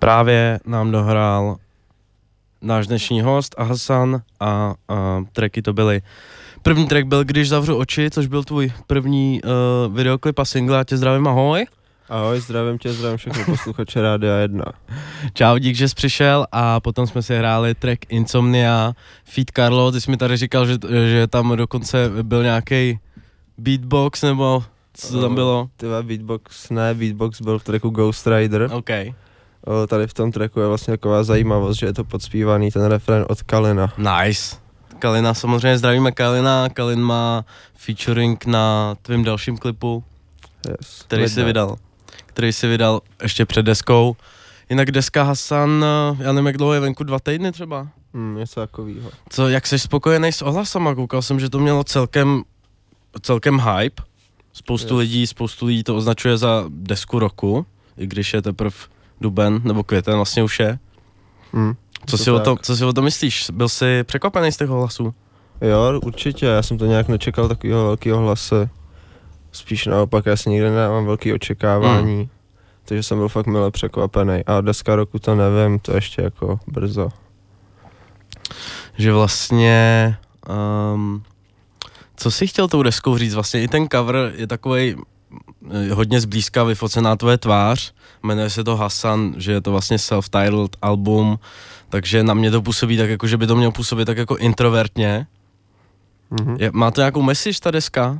Právě nám dohrál náš dnešní host a Hasan a, a tracky to byly. První track byl Když zavřu oči, což byl tvůj první uh, videoklip a single. Já tě zdravím, ahoj. Ahoj, zdravím tě, zdravím všechny posluchače Rádia 1. Čau, dík, že jsi přišel a potom jsme si hráli track Insomnia, Feed Carlo, ty jsi mi tady říkal, že, že tam dokonce byl nějaký beatbox nebo co to tam bylo? Tyhle beatbox, ne, beatbox byl v tracku Ghost Rider. OK. O, tady v tom tracku je vlastně taková zajímavost, že je to podspívaný ten refren od Kalina. Nice. Kalina, samozřejmě zdravíme Kalina. Kalin má featuring na tvém dalším klipu, Yes. který si vydal. Který si vydal ještě před deskou. Jinak deska Hasan, eh, já nevím, jak dlouho je venku, dva týdny třeba? Hmm, něco takového. Co, jak jsi spokojený s ohlasama? Koukal jsem, že to mělo celkem, celkem hype. Spoustu Yes. lidí, spoustu lidí to označuje za desku roku, i když je teprve duben nebo květen vlastně už je. Hmm. Co to si, o tom, co si o tom myslíš? Byl jsi překvapený z těch ohlasů? Jo, určitě, já jsem to nějak nečekal takového velkého hlasy. Spíš naopak, já si nikdy nemám velký očekávání. Hmm. Takže jsem byl fakt mile překvapený. A deska roku to nevím, to ještě jako brzo. že vlastně, um, co jsi chtěl tou deskou říct, vlastně i ten cover je takový hodně zblízka vyfocená tvoje tvář, jmenuje se to Hasan, že je to vlastně self-titled album, takže na mě to působí tak jako, že by to mělo působit tak jako introvertně. Mhm. Je, má to nějakou message ta deska?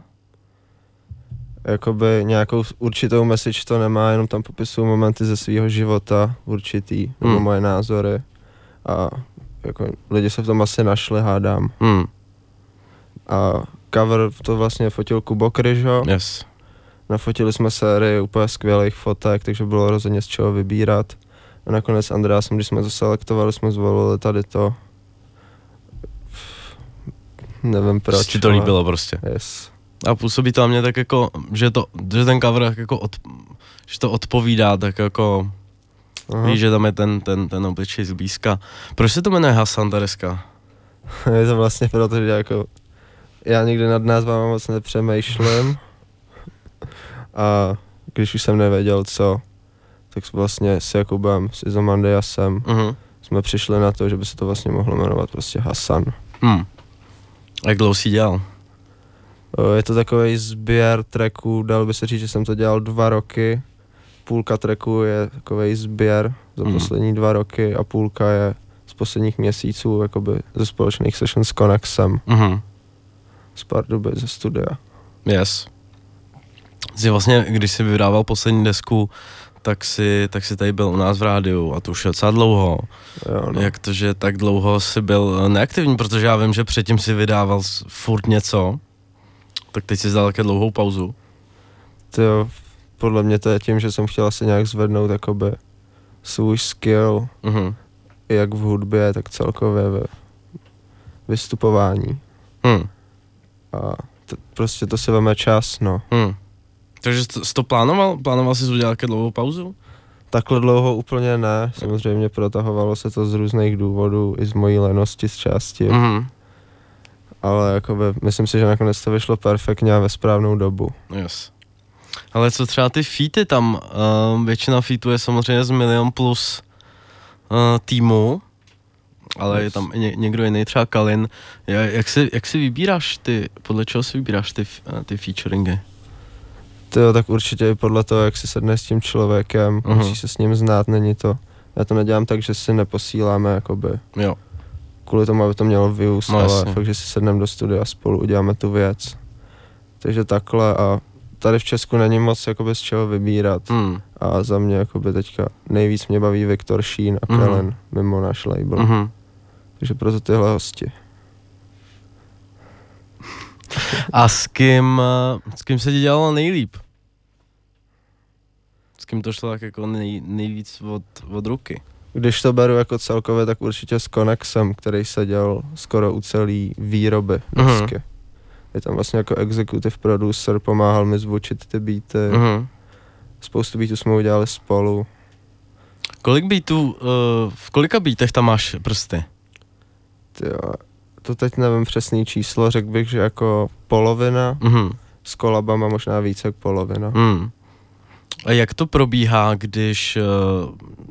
jakoby nějakou určitou message to nemá, jenom tam popisuju momenty ze svého života, určitý, nebo Hmm. moje názory. A jako lidi se v tom asi našli, hádám. Hmm, A cover to vlastně fotil Kubo Kryžo. yes. Nafotili jsme sérii úplně skvělých fotek, takže bylo rozhodně z čeho vybírat. A nakonec Andreasem, když jsme to selektovali, jsme zvolili tady to. Nevím proč. Ti to ale- líbilo prostě. Yes. A působí to na mě tak jako, že, to, že ten cover tak jako od, že to odpovídá tak jako Aha. Víš, že tam je ten, ten, ten obličej zblízka. Proč se to jmenuje Hasan, ta deska? je to vlastně proto, že jako já nikdy nad názvama moc nepřemýšlím a když už jsem nevěděl co, tak vlastně s Jakubem, s Izomandiasem Uh-huh. jsme přišli na to, že by se to vlastně mohlo jmenovat prostě Hasan. Hmm. Jak dlouho jsi dělal? O, Je to takový sběr tracků, dalo by se říct, že jsem to dělal dva roky. Půlka tracků je takový sběr za Mhm. poslední dva roky a půlka je z posledních měsíců jakoby ze společných session s Connexem, Uh-huh. z pár doby ze studia. Yes. Jsi vlastně, když jsi vydával poslední desku, tak si, tak si tady byl u nás v rádiu a to už je docela dlouho. Jo, no. Jak to, že tak dlouho jsi byl neaktivní, protože já vím, že předtím si vydával furt něco, tak teď si dal také dlouhou pauzu. To podle mě to je tím, že jsem chtěl asi nějak zvednout jakoby svůj skill, Uh-huh. jak v hudbě, tak celkově ve vystupování. Hmm. A to, prostě to si veme čas, no. Hmm. Takže jsi to, plánoval? Plánoval jsi udělat dlouhou pauzu? Takhle dlouho úplně ne, samozřejmě protahovalo se to z různých důvodů, i z mojí lenosti z části, mm. Mhm. ale jakoby, myslím si, že nakonec to vyšlo perfektně a ve správnou dobu. Yes. Ale co třeba ty featy tam, uh, většina featů je samozřejmě z milion plus uh, týmu, ale yes. je tam ně, někdo jiný, třeba Kalin. Ja- Jak si, jak si vybíráš ty, podle čeho si vybíráš ty, eh, ty featuringy? To tak určitě i podle toho, jak si sedne s tím člověkem, Mhm. musíš se s ním znát, není to. Já to nedělám tak, že si neposíláme jakoby Jo. kvůli tomu, aby to mělo views, No, ale jasně. fakt, že si sedneme do studia a spolu uděláme tu věc. Takže takhle a tady v Česku není moc jakoby z čeho vybírat. Hmm. A za mě jakoby teďka nejvíc mě baví Viktor Sheen a Mhm. Kellen mimo náš label. Mhm. Takže proto tyhle hosti. A s kým, s kým se ti dělalo nejlíp? S kým to šlo tak jako nej, nejvíc od, od ruky? Když to beru jako celkově, tak určitě s Connexem, který seděl skoro u celý výroby Mhm. desky. Je tam vlastně jako executive producer, pomáhal mi zvučit ty beaty. Mhm. Spoustu beatů jsme udělali spolu. Kolik beatů, uh, v kolika beatech tam máš prsty? Tyjo, to teď nevím přesný číslo, řekl bych, že jako polovina, Mhm. s kolabama možná více jak polovina. Mm. A jak to probíhá, když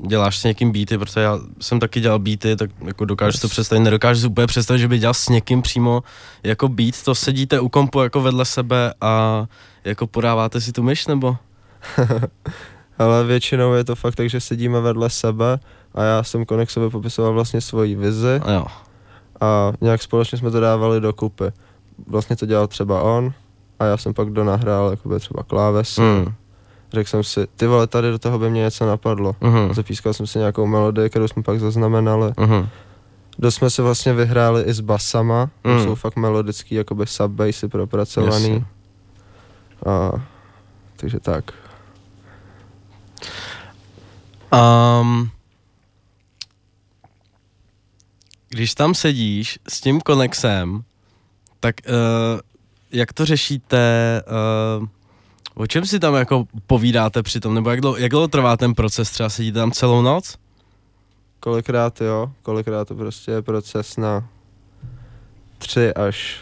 uh, děláš s někým beaty, protože já jsem taky dělal beaty, tak jako dokážeš to představit, nedokážeš si úplně představit, že by dělal s někým přímo jako beat, to sedíte u kompu jako vedle sebe a jako podáváte si tu myš, nebo? Ale většinou je to fakt tak, že sedíme vedle sebe a já jsem Konexovi popisoval vlastně svoji vizi A jo. A nějak společně jsme to dávali do kupy. Vlastně to dělal třeba on a já jsem pak donahrál jakoby třeba klávesy. Mm. Řekl jsem si, ty vole, tady do toho by mě něco napadlo. A zapískal jsem si nějakou melodii, kterou jsme pak zaznamenali. Mhm. Dost jsme se vlastně vyhráli i s basama, Mm. mm. jsou fakt melodický, jakoby subbassy propracovaný. Jasně. A, takže tak. Um, když tam sedíš s tím konexem, tak uh, jak to řešíte, uh, o čem si tam jako povídáte přitom, nebo jak dlouho, jak dlouho trvá ten proces, třeba sedíte tam celou noc? Kolikrát jo, kolikrát to prostě je proces na 3 až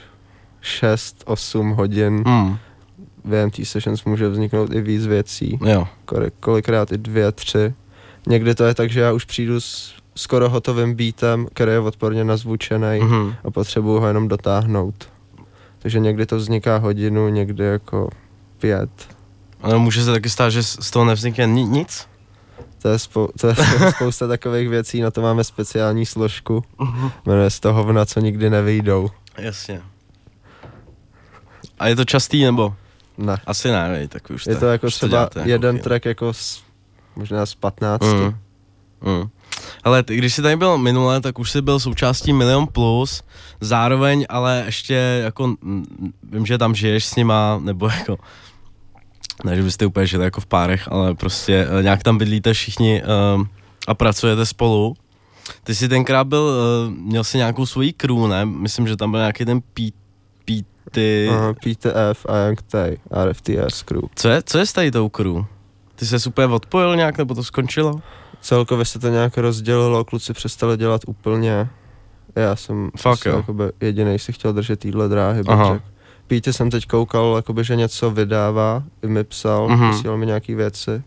6, 8 hodin. Hmm, Během té sessions může vzniknout i víc věcí, jo, Koli- kolikrát i dvě, tři. Někdy to je tak, že já už přijdu s skoro hotovým beatem, který je odporně nazvučený mhm. a potřebuju ho jenom dotáhnout. Takže někdy to vzniká hodinu, někdy jako pět. Ale může se taky stát, že z toho nevznikne ni- nic? To je, spou- to je spousta takových věcí, na to máme speciální složku. Jmenuje se to hovna, co nikdy nevyjdou. Jasně. A je to častý, nebo? Ne. Asi ne, vej, tak už Je to jako to třeba děláte jako jeden chvíli. track jako z, možná z 15. Mm. Mm. Ale ty, když jsi tady byl minule, tak už jsi byl součástí Milion Plus, zároveň ale ještě jako, vím, že tam žiješ s nima, nebo jako, ne, že byste úplně žili jako v párech, ale prostě eh, nějak tam bydlíte všichni um, a pracujete spolu. Ty jsi tenkrát byl, uh, měl jsi nějakou svoji crew, ne? Myslím, že tam byl nějaký ten P, Pity. Aha, PTF a Young Tay, RFTS crew. Co je, co je s tady tou crew? Ty se úplně odpojil nějak, nebo to skončilo? Celkově se to nějak rozdělilo, kluci přestali dělat úplně. Já jsem Fakt jakoby jedinej si chtěl držet týhle dráhy, bych. Pítě jsem teď koukal, jakoby, že něco vydává, i mi psal, Mhm. mm-hmm. posílal mi nějaký věci.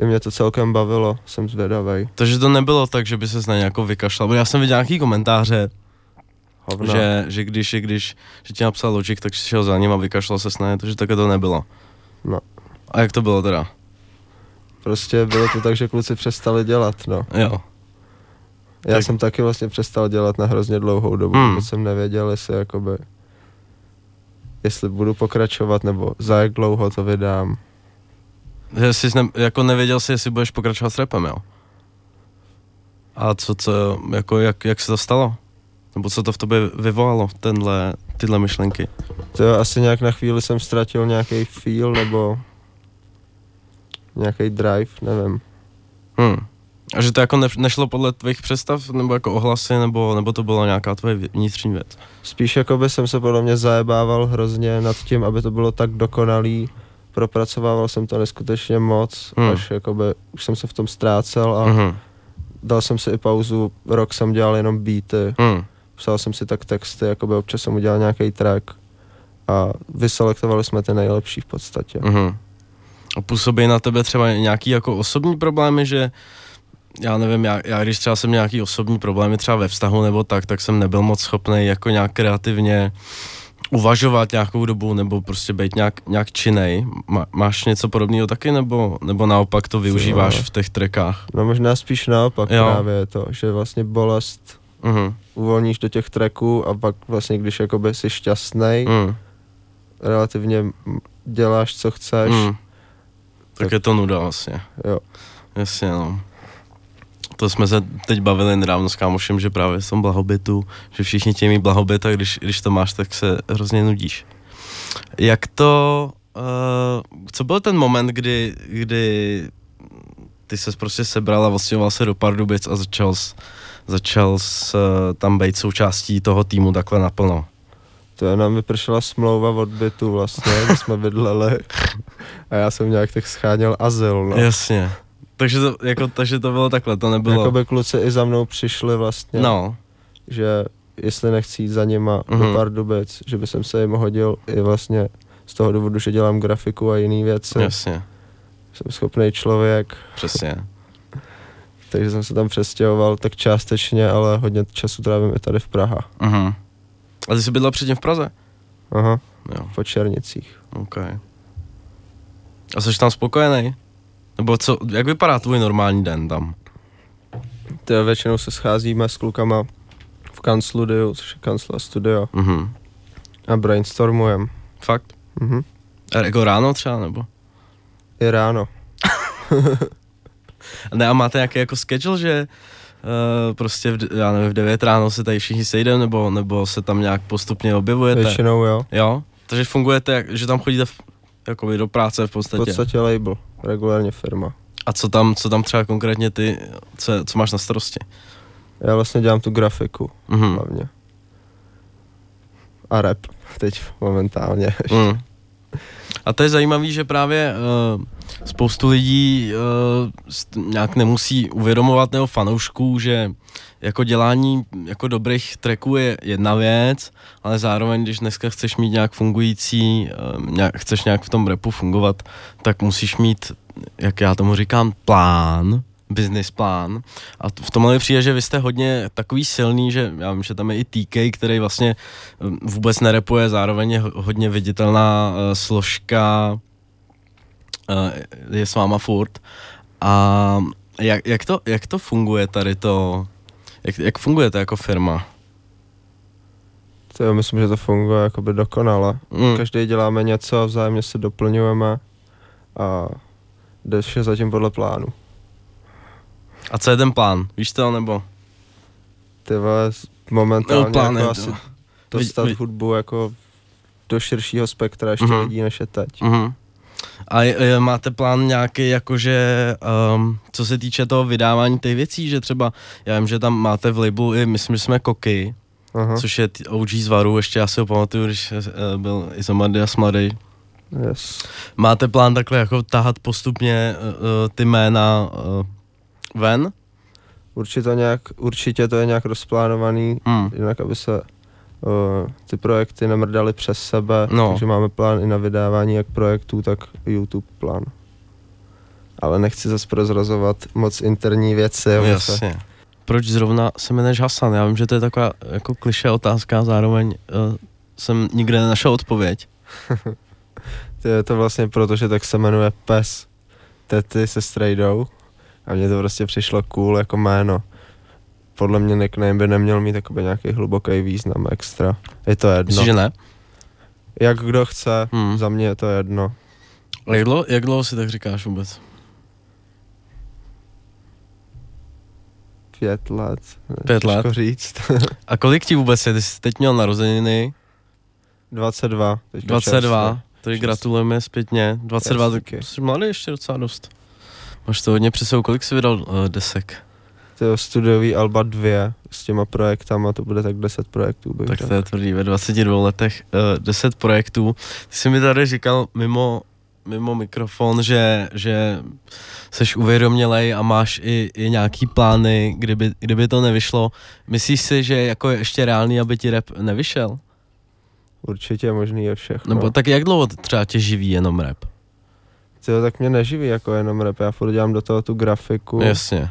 I mě to celkem bavilo, jsem zvědavej. Takže to nebylo tak, že by se na ně jako vykašlal. Bo já jsem viděl nějaký komentáře, Hovna. že, že když, když že ti napsal Logic, tak si šel za ním a vykašlal se ně, takže také to nebylo. No. A jak to bylo teda? Prostě bylo to tak, že kluci přestali dělat, no. Jo. Já Tak- jsem taky vlastně přestal dělat na hrozně dlouhou dobu, Hmm. hmm. jsem nevěděl, jestli jakoby, jestli budu pokračovat, nebo za jak dlouho to vydám. Že jsi ne, jako nevěděl si, jestli budeš pokračovat s rapem, jo? A co, co, jako jak, jak se to stalo? Nebo co to v tobě vyvolalo, tenhle, tyhle myšlenky? To jo, asi nějak na chvíli jsem ztratil nějaký feel, nebo nějaký drive, nevím. Hmm. A že to jako ne, nešlo podle tvých představ, nebo jako ohlasy, nebo, nebo to byla nějaká tvoje vnitřní věc? Spíš jakoby jsem se podle mě zajebával hrozně nad tím, aby to bylo tak dokonalý. Propracovával jsem to neskutečně moc, Hmm. hmm. až jakoby už jsem se v tom ztrácel a Mhm. dal jsem si i pauzu, rok jsem dělal jenom beaty, Hmm. psal jsem si tak texty, jakoby občas jsem udělal nějaký track a vyselektovali jsme ty nejlepší v podstatě. Mhm. A působí na tebe třeba nějaký jako osobní problémy, že já nevím, já, já když třeba jsem měl nějaký osobní problémy třeba ve vztahu nebo tak, tak jsem nebyl moc schopný jako nějak kreativně uvažovat nějakou dobu nebo prostě být nějak, nějak činej. Má, máš něco podobného taky nebo, nebo naopak to využíváš v těch trekách? No možná spíš naopak Jo. právě to, že vlastně bolest Mhm. uvolníš do těch tracků a pak vlastně, když jakoby jsi šťastný, Mm. relativně m- děláš, co chceš, Mm. Tak je to nuda vlastně. jo. Jasně, no. To jsme se teď bavili nedávno s kámošem, že právě v tom blahobytu, že všichni chtějí mít blahobyt a když, když to máš, tak se hrozně nudíš. Jak to, uh, co byl ten moment, kdy, kdy ty ses prostě sebral a odstěhoval se do Pardubic a začal, začal s, uh, tam být součástí toho týmu takhle naplno? To je, nám vypršela smlouva od bytu vlastně, kde jsme bydleli a já jsem nějak tak scháněl azyl, no. Jasně. Takže to, jako, takže to bylo takhle, to nebylo... Jakoby kluci i za mnou přišli vlastně, No, že jestli nechci jít za nima Mhm. do Pardubic, že by jsem se jim hodil i vlastně z toho důvodu, že dělám grafiku a jiné věci. jasně. jsem schopný člověk, Přesně. takže jsem se tam přestěhoval tak částečně, ale hodně času trávím i tady v Praha. Mhm. A ty jsi bydlel předtím v Praze? Aha, Jo, po Černicích. OK. A jsi tam spokojený? Nebo co, jak vypadá tvůj normální den tam? To většinou se scházíme s klukama v kancludiu, což je kancla studio, Mhm. a brainstormujeme. Fakt? Mhm. A jako ráno třeba, nebo? I ráno. Ne, a máte nějaký jako schedule, že uh, prostě v, já nevím, v 9 ráno se tady všichni sejdeme, nebo, nebo se tam nějak postupně objevujete? Většinou jo. Jo? Takže fungujete, jak, že tam chodíte v, jakoby do práce v V podstatě. podstatě label, regulárně firma. A co tam, co tam třeba konkrétně ty, co, co máš na starosti? Já vlastně dělám tu grafiku Mhm. hlavně. A rap teď momentálně. Mm. A to je zajímavé, že právě uh, spoustu lidí uh, nějak nemusí uvědomovat nebo fanoušků, že jako dělání jako dobrých tracků je jedna věc, ale zároveň, když dneska chceš mít nějak fungující, uh, nějak, chceš nějak v tom repu fungovat, tak musíš mít, jak já tomu říkám, plán, business plán. A v tomhle přijde, že vy jste hodně takový silný, že já vím, že tam je i TK, který vlastně um, vůbec nerepuje, zároveň je ho- hodně viditelná složka, je s váma furt. A jak, jak, to, jak to funguje tady to, jak, jak funguje to jako firma? To jo, myslím, že to funguje jakoby dokonale. Mm. Každý děláme něco, vzájemně se doplňujeme a jde vše zatím podle plánu. A co je ten plán? Víš to, nebo? Ty vole, momentálně No, plán jako asi to. dostat Vy- vy- hudbu jako do širšího spektra ještě Mhm. lidí než je teď. Mhm. A je, máte plán nějaký, jakože, um, co se týče toho vydávání těch věcí, že třeba, já vím, že tam máte v labelu i, myslím, že jsme Koky, Aha, což je OG z Varu, ještě já si ho pamatuju, když uh, byl Izomardias mladý. yes. Máte plán takhle jako tahat postupně uh, ty jména uh, ven? Určitě, nějak, určitě to je nějak rozplánovaný, Hmm. jinak aby se uh, ty projekty nemrdaly přes sebe, No. takže máme plán i na vydávání jak projektů, tak YouTube plán. Ale nechci zase prozrazovat moc interní věci. aby se- Jasně. Proč zrovna se jmenuješ Hasan? Já vím, že to je taková jako kliše otázka, a zároveň uh, jsem nikde nenašel odpověď. To je to vlastně proto, že tak se jmenuje Pes Tety se strejdou a mně to prostě přišlo cool jako jméno. Podle mě nickname by neměl mít jakoby nějaký hluboký význam extra. Je to jedno. Myslíš, že ne? Jak kdo chce, Hmm. za mě je to jedno. A jak dlouho, jak dlouho si tak říkáš vůbec? Pět let. Pět let? říct. A kolik ti vůbec je? Ty jsi teď měl narozeniny, 22. teďka 22, čerstvě. tady gratulujeme zpětně, 22, Yes, tak jsi mladý ještě docela dost. Máš to hodně před sebou, kolik jsi vydal uh, desek? To je studiový Alba 2 s těma projektama, to bude tak 10 projektů. Bych Tak to je tvrdý, ve 22 letech uh, 10 projektů. Ty jsi mi tady říkal mimo, mimo mikrofon, že, že jsi uvědomělej a máš i, i nějaký plány, kdyby, kdyby to nevyšlo. Myslíš si, že jako je ještě reálný, aby ti rap nevyšel? Určitě je možný je všechno. Nebo tak jak dlouho třeba tě živí jenom rap? Tyjo, tak mě neživí jako jenom rap, já furt dělám do toho tu grafiku. Jasně.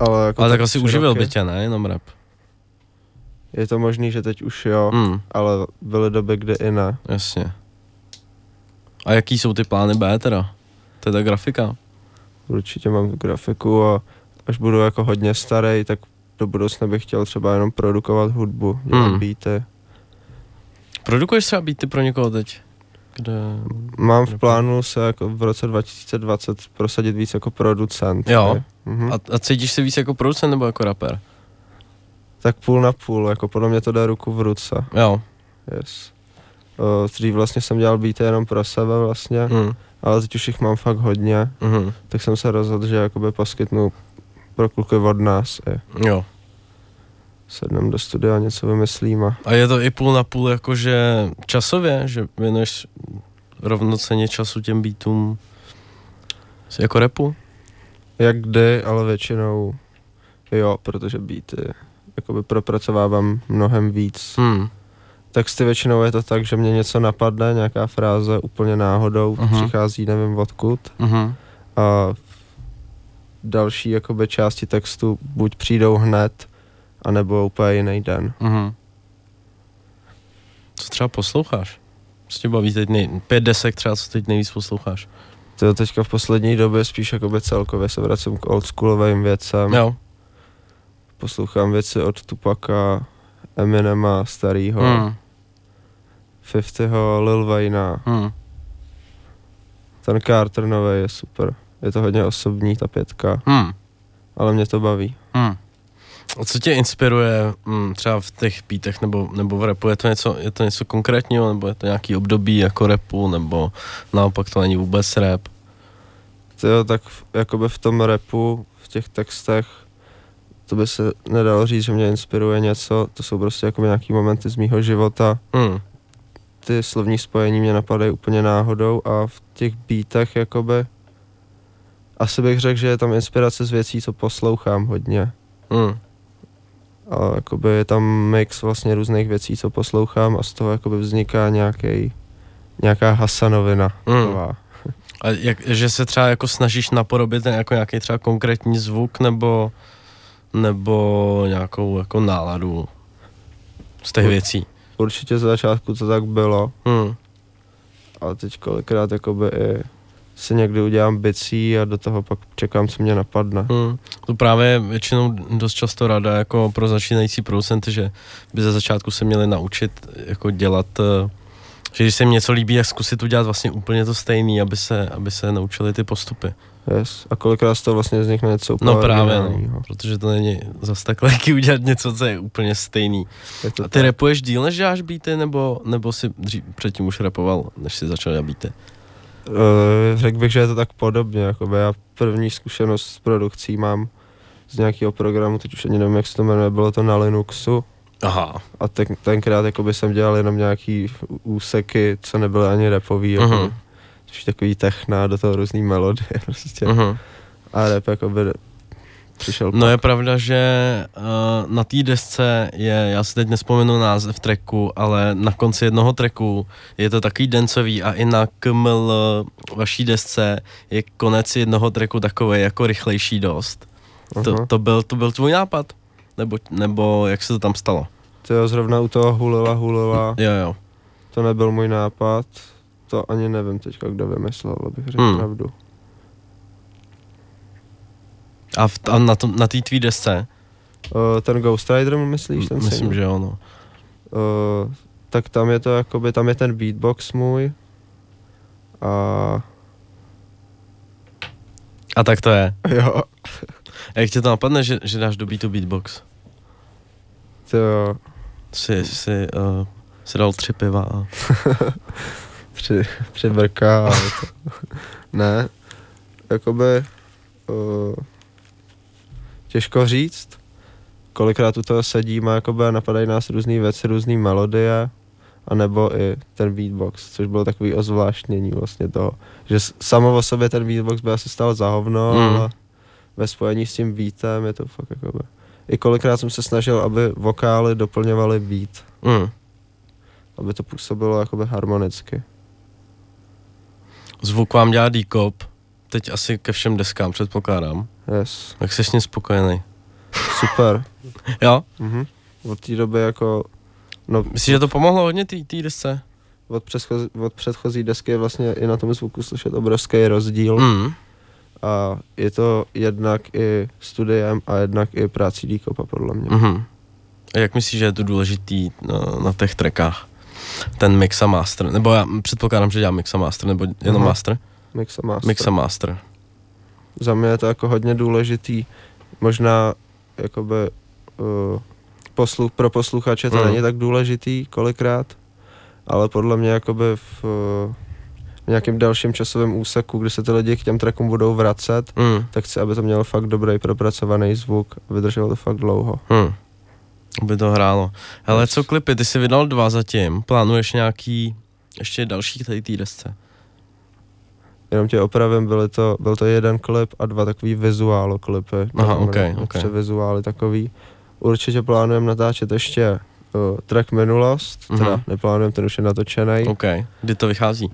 Ale, jako Ale tak tak asi uživil roky. by tě, ne? Jenom rap. Je to možný, že teď už jo, Mm, ale byly doby, kdy i ne. jasně. A jaký jsou ty plány B teda? To je ta grafika. Určitě mám grafiku a až budu jako hodně starý, tak do budoucna bych chtěl třeba jenom produkovat hudbu, dělat Hmm. beaty. Produkuješ třeba beaty pro někoho teď? Kde... Mám v plánu se jako v roce 2020 prosadit víc jako producent. Jo. Mhm. A, a cítíš se víc jako producent nebo jako rapper? Tak půl na půl, jako podle mě to jde ruku v ruce. Jo. Yes. O, dřív vlastně jsem dělal beaty jenom pro sebe vlastně, Mm. ale teď už jich mám fakt hodně, Mm. tak jsem se rozhodl, že jakoby poskytnu pro kluky od nás i Jo. Sednem do studia, něco vymyslíme. A je to i půl na půl jakože časově, že věnuješ rovnoceně času těm beatům jako repu? Jak kdy, ale většinou jo, protože beaty jakoby propracovávám mnohem víc Hmm. texty většinou je to tak, že mě něco napadne, nějaká fráze úplně náhodou, Mhm. přichází nevím odkud Mhm. a další jakoby části textu buď přijdou hned, anebo úplně jiný den. Mhm. Co třeba posloucháš? Co tě baví teď nej... Pět desek třeba, co teď nejvíc posloucháš? To teďka v poslední době spíš jakoby celkově se vracím k oldschoolovým věcem. Jo. Poslouchám věci od Tupaka, Eminema starýho. Hmm. 50ho, Lil Wayna. Hmm. Ten Carter nový je super. Je to hodně osobní, ta pětka, Hmm. ale mě to baví. Hmm. A co tě inspiruje mm, třeba v těch beatech nebo, nebo v repu? Je to, něco, je to něco konkrétního, nebo je to nějaký období jako repu, nebo naopak to není vůbec rap? To jo, tak v, jakoby v tom repu, v těch textech, to by se nedalo říct, že mě inspiruje něco, to jsou prostě jako nějaký momenty z mýho života. Hmm. Ty slovní spojení mě napadají úplně náhodou a v těch beatech jakoby asi bych řekl, že je tam inspirace z věcí, co poslouchám hodně. Hmm. A jakoby je tam mix vlastně různých věcí, co poslouchám a z toho jakoby vzniká nějaký, nějaká hasanovina. Taková. A jak, že se třeba jako snažíš napodobit jako nějaký třeba konkrétní zvuk, nebo, nebo nějakou jako náladu z těch věcí? Určitě za začátku to tak bylo, Hmm. ale teď kolikrát jakoby i si někdy udělám bicí a do toho pak čekám, co mě napadne. Hmm. To právě je většinou dost často rada jako pro začínající producenty, že by ze začátku se měli naučit jako dělat, eh, že když se jim něco líbí, tak zkusit udělat vlastně úplně to stejný, aby se, aby se naučili ty postupy. Yes. A kolikrát z toho vlastně vznikne něco úplně No právě, no, protože to není zas tak lehký udělat něco, co je úplně stejný. Je A ty tak. repuješ díl, než děláš beaty, nebo, nebo si dřív, předtím už repoval, než si začal dělat beaty? Uh, řekl bych, že je to tak podobně, jakoby já první zkušenost s produkcí mám z nějakého programu, teď už ani nevím, jak se to jmenuje, bylo to na Linuxu Aha. a ten, tenkrát jakoby jsem dělal jenom nějaký úseky, co nebyly ani repový, jako, Mhm. spíš takový techna, do toho různý melodie prostě. Uh-huh. A rap jakoby přišel No je pravda, že uh, na té desce je, já si teď nespomenu název tracku, ale na konci jednoho tracku je to takový dencový a i na KML vaší desce je konec jednoho tracku takový jako rychlejší dost. To, Aha. to, byl, to byl tvůj nápad? Nebo, nebo jak se to tam stalo? To jo, zrovna u toho hulila, hulila, Jo, jo. to nebyl můj nápad, to ani nevím teďka, kdo vymyslel, abych řekl Hmm. pravdu. A, v, a na, té tvý desce? Uh, ten Ghost Rider, myslíš, ten Myslím, single? že jo, no. Uh, tak tam je to jakoby, tam je ten beatbox můj a A tak to je. jo, A jak tě to napadne, že, že dáš do beatu beatbox? to jo, Si, si, uh, si dal tři piva a... při, přibrká, ale to, ne, jakoby, uh, těžko říct, kolikrát u toho sedíme, jakoby a napadají nás různé věci, různé melodie, anebo i ten beatbox, což bylo takový ozvláštnění vlastně toho, že samo o sobě ten beatbox by asi stal za hovno, Mm. ale ve spojení s tím beatem je to fakt jakoby. I kolikrát jsem se snažil, aby vokály doplňovaly beat, Mm. aby to působilo jakoby harmonicky. Zvuk vám dělá D-Cop, teď asi ke všem deskám předpokládám. Yes, Jak jsi s ním spokojený? super. Jo? Mhm. Od té doby jako, no Myslíš, že to pomohlo hodně té desce? od, předchozí, od předchozí desky je vlastně i na tom zvuku slyšet obrovský rozdíl Mm. a je to jednak i studiem a jednak i prácí Díkopa podle mě. Mm-hmm. A jak myslíš, že je to důležitý na, na těch trackách? Ten mix a master, nebo já předpokládám, že dělám mix a master, nebo jenom Aha. master? Mix a master. Mix a master. Za mě je to jako hodně důležitý, možná jakoby uh, poslu, pro posluchače to Mm. není tak důležitý kolikrát, ale podle mě jakoby v, uh, v nějakém dalším časovém úseku, kdy se ty lidi k těm trackům budou vracet, Mm. tak chci, aby to mělo fakt dobrý propracovaný zvuk vydrželo to fakt dlouho. Hmm. By to hrálo. Hele, co klipy? Ty jsi vydal dva zatím. Plánuješ nějaký ještě další tady té desce? Jenom tě opravím, byly to, byl to jeden klip a dva takový vizuálo klipy. Aha, Tam ok, ok. Tři vizuály takový. Určitě plánujeme natáčet ještě uh, track Minulost, Mhm. teda neplánujeme, ten už je natočený. OK. Kdy to vychází? Uh,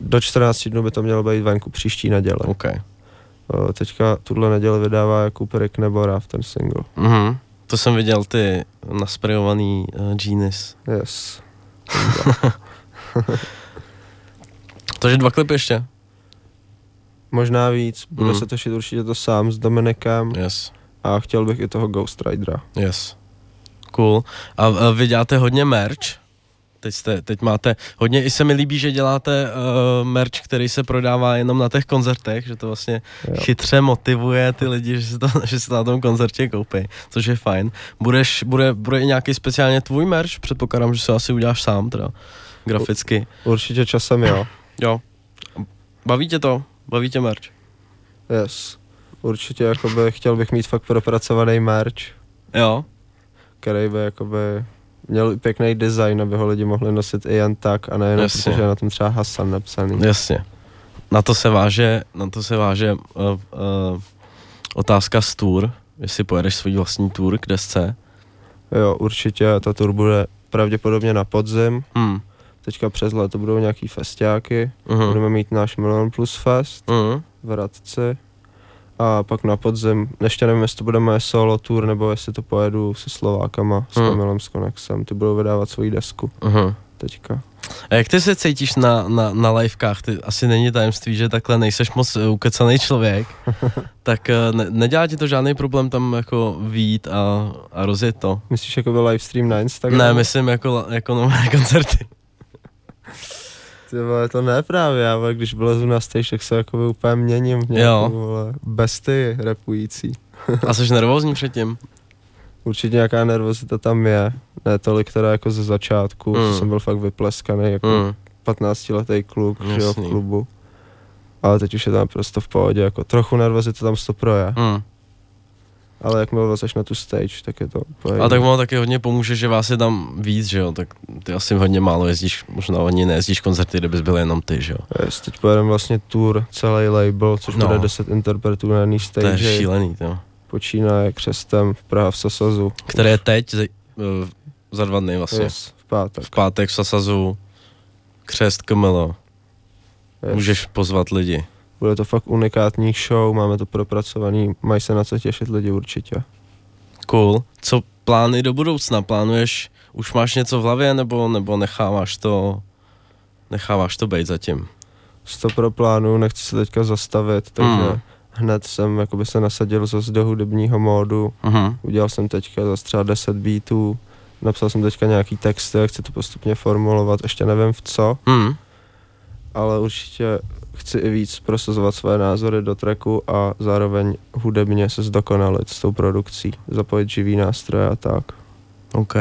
do 14 dnů by to mělo být venku příští neděle. OK. Uh, teďka tuhle neděli vydává Jakub Rick Nebora v ten single. Mhm. To jsem viděl ty nasprejovaný uh, Genius. Yes. Takže dva klipy ještě. Možná víc, bude Mhm. se točit určitě to sám s Dominikem Yes. a chtěl bych i toho Ghost Ridera. Yes. Cool. A, a vy děláte hodně merch? Teď, jste, teď máte, hodně i se mi líbí, že děláte uh, merch, který se prodává jenom na těch koncertech, že to vlastně Jo. chytře motivuje ty lidi, že si, to, že si to na tom koncertě koupí, což je fajn. Budeš, bude, bude i nějaký speciálně tvůj merch? Předpokládám, že se asi uděláš sám teda, graficky. Určitě časem jo. Jo. Baví tě to? Baví tě merch? Yes. Určitě jakoby chtěl bych mít fakt propracovaný merch, Jo. který by jakoby měl pěkný design, aby ho lidi mohli nosit i jen tak a nejenom Jasně. protože je na tom třeba Hasan napsaný. Jasně. Na to se váže, na to se váže uh, uh, otázka z tour, jestli pojedeš svůj vlastní tour k desce. Jo, určitě, ta tour bude pravděpodobně na podzim, Hmm. Teďka přes léto budou nějaký festiáky, Uh-huh. budeme mít náš Milion Plus Fest Uh-huh. v Radci a pak na podzim, ještě nevím, jestli to bude moje solo tour, nebo jestli to pojedu se Slovákama, s Hmm. Kamilem, s Konexem, ty budou vydávat svoji desku Uh-huh. teďka. A jak ty se cítíš na, na, na livekách? Ty asi není tajemství, že takhle nejseš moc eh, ukecaný člověk. tak eh, ne, nedělá ti to žádný problém tam jako vít a, a rozjet to? Myslíš jako byl livestream na Instagram? Ne, myslím jako, jako nové koncerty. Ty vole, to ne právě, já vole, když vylezu na stage, tak se jako úplně měním v nějakou vole, bestii repující. A jsi nervózní předtím? Určitě nějaká nervozita tam je, ne tolik teda jako ze začátku, Mm. jsem byl fakt vypleskaný jako Mm. 15-letý kluk, že jo, v klubu. Ale teď už je tam prostě v pohodě, jako trochu nervozita tam stopro je, Mm. Ale jakmile vlezeš na tu stage, tak je to úplně A tak ono taky hodně pomůže, že vás je tam víc, že jo, tak ty asi hodně málo jezdíš, možná ani nejezdíš koncerty, kde bys byl jenom ty, že jo. Yes, teď pojedeme vlastně tour, celý label, což No. bude 10 interpretů na jedný To je stage. šílený, to. Počínaje křestem v Praha v Sasazu. Které je teď, eh, za dva dny vlastně. Yes, v pátek. V pátek v Sasazu, křest Kmelo, Yes. můžeš pozvat lidi. Bude to fakt unikátní show, máme to propracovaný, mají se na co těšit lidi určitě. Cool. Co plány do budoucna? Plánuješ, už máš něco v hlavě, nebo, nebo necháváš to, necháváš to být zatím? Sto pro plánu, nechci se teďka zastavit, takže Mm. hned jsem jakoby se nasadil zase do hudebního módu, Mhm. udělal jsem teďka zase třeba 10 beatů, napsal jsem teďka nějaký texty, chci to postupně formulovat, ještě nevím v co, Hmm. ale určitě chci i víc prosazovat své názory do tracku a zároveň hudebně se zdokonalit s tou produkcí, zapojit živý nástroje a tak. OK.